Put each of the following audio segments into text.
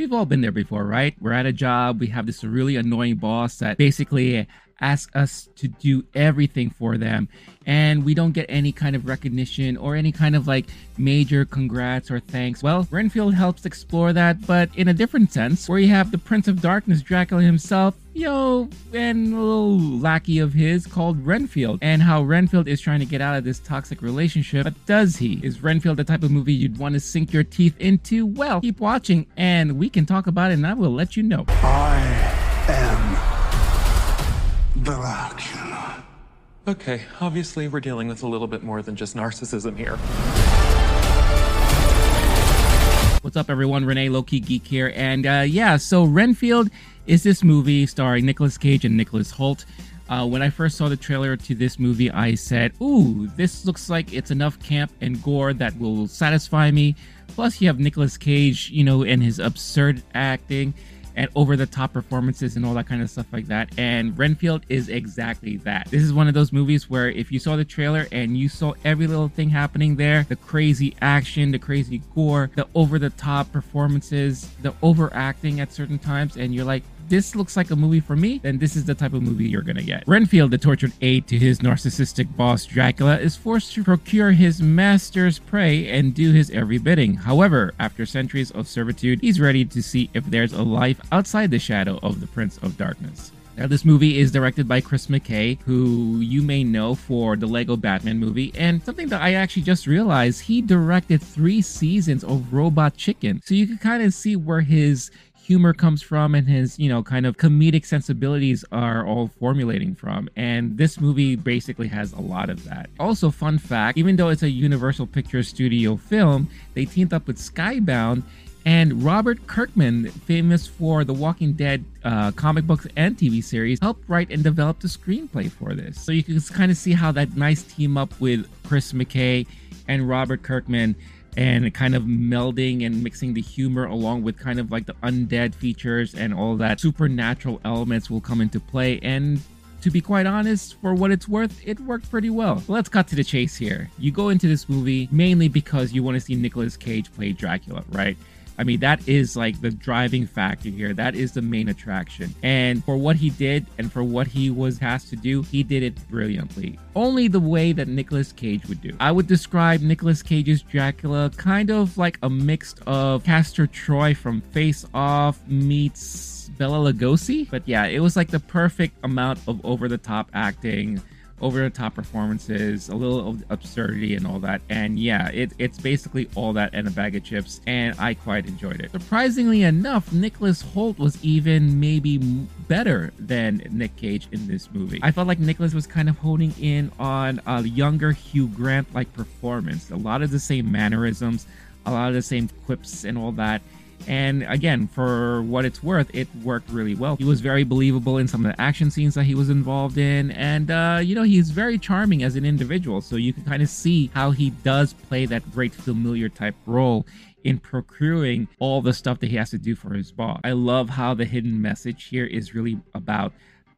We've all been there before, right? We're at a job, we have this really annoying boss that basically ask us to do everything for them and we don't get any kind of recognition or any kind of like major congrats or thanks. Well, Renfield helps explore that, but in a different sense, where you have the Prince of Darkness, Dracula himself, yo, and a little lackey of his called Renfield, and how Renfield is trying to get out of this toxic relationship. But does he? Is Renfield the type of movie you'd want to sink your teeth into? Well, keep watching and we can talk about it and I will let you know. I am Dracula. Okay, obviously we're dealing with a little bit more than just narcissism here. What's up, everyone? Rene Lowkey Geek here, and uh, yeah, so Renfield is this movie starring Nicolas Cage and Nicholas Hoult. Uh, when I first saw the trailer to this movie, I said, "Ooh, this looks like it's enough camp and gore that will satisfy me." Plus, you have Nicolas Cage, you know, and his absurd acting and over the top performances and all that kind of stuff like that. And Renfield is exactly that. This is one of those movies where if you saw the trailer and you saw every little thing happening there the crazy action, the crazy gore, the over the top performances, the overacting at certain times, and you're like, this looks like a movie for me, then this is the type of movie you're gonna get. Renfield, the tortured aide to his narcissistic boss Dracula, is forced to procure his master's prey and do his every bidding. However, after centuries of servitude, he's ready to see if there's a life outside the shadow of the Prince of Darkness. Now, this movie is directed by Chris McKay, who you may know for the Lego Batman movie. And something that I actually just realized, he directed three seasons of Robot Chicken. So you can kind of see where his humor comes from and his, you know, kind of comedic sensibilities are all formulating from. And this movie basically has a lot of that. Also, fun fact even though it's a Universal Pictures Studio film, they teamed up with Skybound. And Robert Kirkman, famous for the Walking Dead uh, comic books and TV series, helped write and develop the screenplay for this. So you can kind of see how that nice team up with Chris McKay and Robert Kirkman and kind of melding and mixing the humor along with kind of like the undead features and all that supernatural elements will come into play and to be quite honest, for what it's worth, it worked pretty well. Let's cut to the chase here. You go into this movie mainly because you want to see Nicolas Cage play Dracula, right? I mean, that is like the driving factor here. That is the main attraction. And for what he did and for what he was asked to do, he did it brilliantly. Only the way that Nicolas Cage would do. I would describe Nicolas Cage's Dracula kind of like a mix of Castor Troy from Face Off meets Bela Lugosi. But yeah, it was like the perfect amount of over the top acting over the top performances, a little absurdity and all that. And yeah, it, it's basically all that and a bag of chips, and I quite enjoyed it. Surprisingly enough, Nicholas Hoult was even maybe better than Nick Cage in this movie. I felt like Nicholas was kind of honing in on a younger Hugh Grant like performance, a lot of the same mannerisms, a lot of the same quips and all that and again, for what it's worth, it worked really well. He was very believable in some of the action scenes that he was involved in. And, uh, you know, he's very charming as an individual. So you can kind of see how he does play that great familiar type role in procuring all the stuff that he has to do for his boss. I love how the hidden message here is really about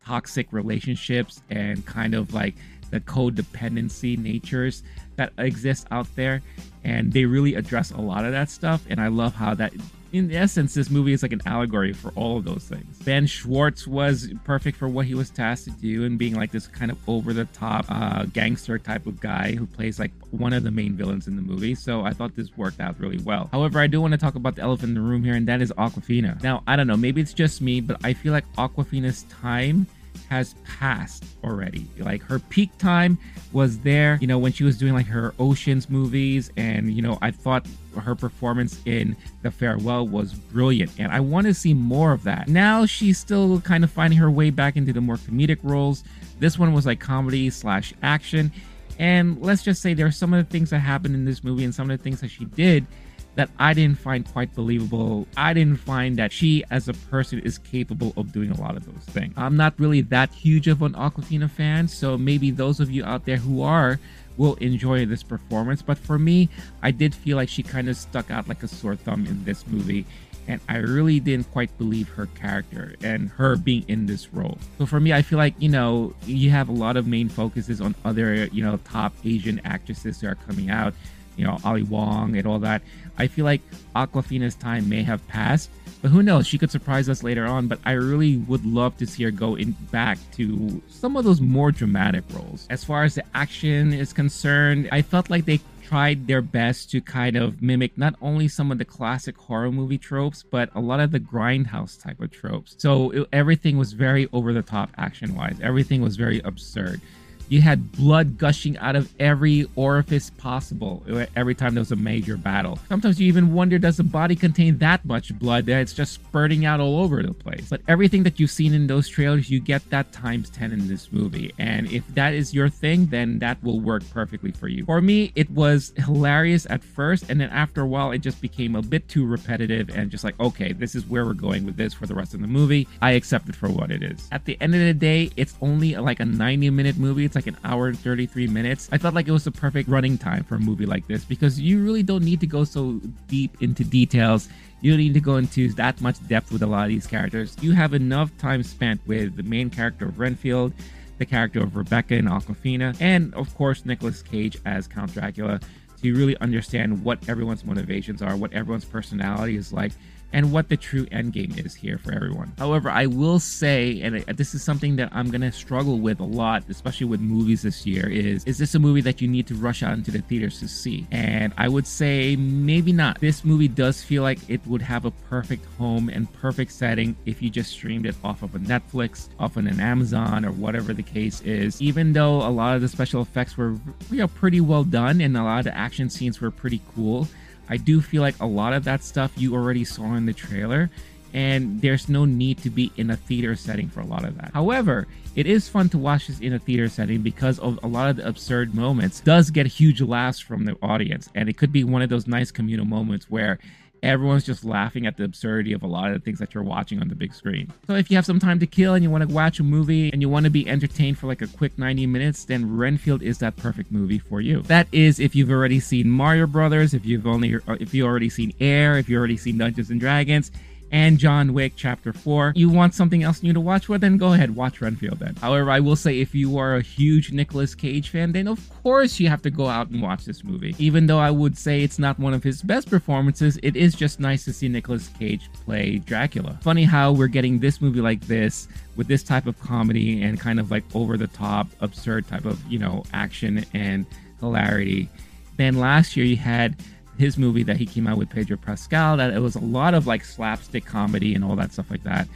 toxic relationships and kind of like the codependency natures that exist out there and they really address a lot of that stuff and i love how that in essence, this movie is like an allegory for all of those things. Ben Schwartz was perfect for what he was tasked to do and being like this kind of over the top uh, gangster type of guy who plays like one of the main villains in the movie. So I thought this worked out really well. However, I do want to talk about the elephant in the room here, and that is Awkwafina. Now, I don't know, maybe it's just me, but I feel like Awkwafina's time has passed already. Like her peak time was there, you know, when she was doing like her Oceans movies. And, you know, I thought her performance in The Farewell was brilliant. And I want to see more of that. Now she's still kind of finding her way back into the more comedic roles. This one was like comedy slash action. And let's just say there are some of the things that happened in this movie and some of the things that she did that I didn't find quite believable. I didn't find that she, as a person, is capable of doing a lot of those things. I'm not really that huge of an Awkwafina fan, so maybe those of you out there who are will enjoy this performance. But for me, I did feel like she kind of stuck out like a sore thumb in this movie. And I really didn't quite believe her character and her being in this role. So for me, I feel like, you know, you have a lot of main focuses on other, you know, top Asian actresses who are coming out you know, Ali Wong and all that. I feel like Awkwafina's time may have passed, But who knows? She could surprise us later on. But I really would love to see her go in back to some of those more dramatic roles. As far as the action is concerned, I felt like they tried their best to kind of mimic not only some of the classic horror movie tropes, but a lot of the grindhouse type of tropes. So it, everything was very over the top action wise. Everything was very absurd. You had blood gushing out of every orifice possible every time there was a major battle. Sometimes you even wonder does the body contain that much blood that it's just spurting out all over the place? But everything that you've seen in those trailers, you get that times 10 in this movie. And if that is your thing, then that will work perfectly for you. For me, it was hilarious at first, and then after a while, it just became a bit too repetitive and just like, okay, this is where we're going with this for the rest of the movie. I accept it for what it is. At the end of the day, it's only like a 90 minute movie. It's like an hour and 33 minutes. I felt like it was the perfect running time for a movie like this because you really don't need to go so deep into details. You don't need to go into that much depth with a lot of these characters. You have enough time spent with the main character of Renfield, the character of Rebecca and Awkwafina, and of course Nicolas Cage as Count Dracula to really understand what everyone's motivations are, what everyone's personality is like, and what the true end game is here for everyone. However, I will say, and this is something that I'm gonna struggle with a lot, especially with movies this year, is is this a movie that you need to rush out into the theaters to see? And I would say maybe not. This movie does feel like it would have a perfect home and perfect setting if you just streamed it off of a Netflix, off of an Amazon, or whatever the case is. Even though a lot of the special effects were you know pretty well done and a lot of the action scenes were pretty cool I do feel like a lot of that stuff you already saw in the trailer, and there's no need to be in a theater setting for a lot of that. However, it is fun to watch this in a theater setting because of a lot of the absurd moments does get huge laughs from the audience and it could be one of those nice communal moments where everyone's just laughing at the absurdity of a lot of the things that you're watching on the big screen. So if you have some time to kill and you want to watch a movie and you want to be entertained for like a quick 90 minutes, then Renfield is that perfect movie for you. That is if you've already seen Mario Brothers, if you've only if you already seen Air, if you already seen Dungeons and Dragons, and John Wick Chapter 4. You want something else new to watch? Well, then go ahead, watch Renfield then. However, I will say if you are a huge Nicolas Cage fan, then of course you have to go out and watch this movie. Even though I would say it's not one of his best performances, it is just nice to see Nicolas Cage play Dracula. Funny how we're getting this movie like this with this type of comedy and kind of like over the top, absurd type of, you know, action and hilarity. Then last year you had his movie that he came out with Pedro Pascal that it was a lot of like slapstick comedy and all that stuff like that.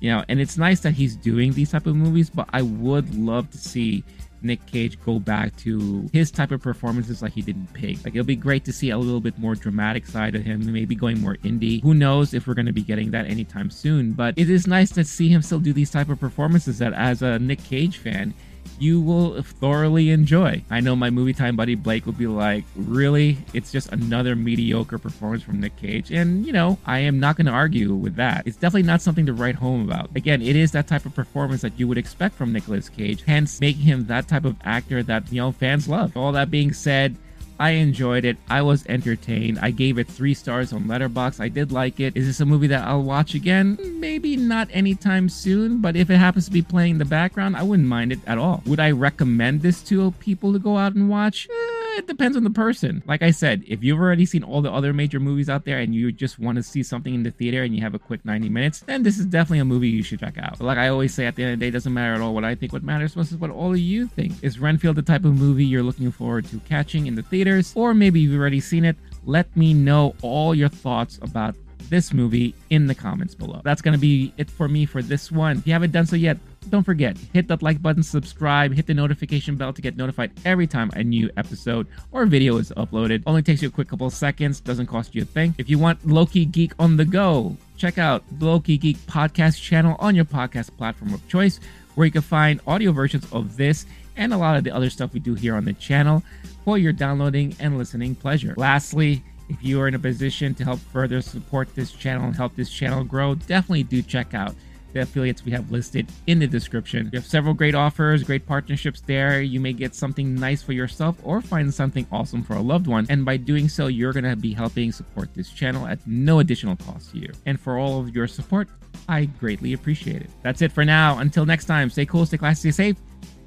You know, and it's nice that he's doing these type of movies, but I would love to see Nick Cage go back to his type of performances like he did in Pig. Like it'll be great to see a little bit more dramatic side of him, maybe going more indie. Who knows if we're going to be getting that anytime soon, but it is nice to see him still do these type of performances that as a Nick Cage fan, you will thoroughly enjoy. I know my movie time buddy Blake will be like, really? It's just another mediocre performance from Nick Cage. And, you know, I am not going to argue with that. It's definitely not something to write home about. Again, it is that type of performance that you would expect from Nicolas Cage, hence making him that type of actor that, you know, fans love. All that being said, I enjoyed it. I was entertained. I gave it three stars on Letterboxd. I did like it. Is this a movie that I'll watch again? Maybe not anytime soon, but if it happens to be playing in the background, I wouldn't mind it at all. Would I recommend this to people to go out and watch? Eh, it depends on the person. Like I said, if you've already seen all the other major movies out there and you just want to see something in the theater and you have a quick 90 minutes, then this is definitely a movie you should check out. But like I always say, at the end of the day, it doesn't matter at all what I think. What matters most is what all of you think. Is Renfield the type of movie you're looking forward to catching in the theaters? Or maybe you've already seen it? Let me know all your thoughts about this movie in the comments below. That's going to be it for me for this one. If you haven't done so yet, don't forget, hit that like button, subscribe, hit the notification bell to get notified every time a new episode or video is uploaded. Only takes you a quick couple seconds, doesn't cost you a thing. If you want Lowkey Geek on the go, check out the Lowkey Geek podcast channel on your podcast platform of choice, where you can find audio versions of this and a lot of the other stuff we do here on the channel for your downloading and listening pleasure. Lastly, if you are in a position to help further support this channel and help this channel grow, definitely do check out the affiliates we have listed in the description. We have several great offers, great partnerships there. You may get something nice for yourself or find something awesome for a loved one. And by doing so, you're going to be helping support this channel at no additional cost to you. And for all of your support, I greatly appreciate it. That's it for now. Until next time, stay cool, stay classy, stay safe.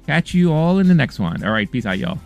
Catch you all in the next one. All right, peace out, y'all.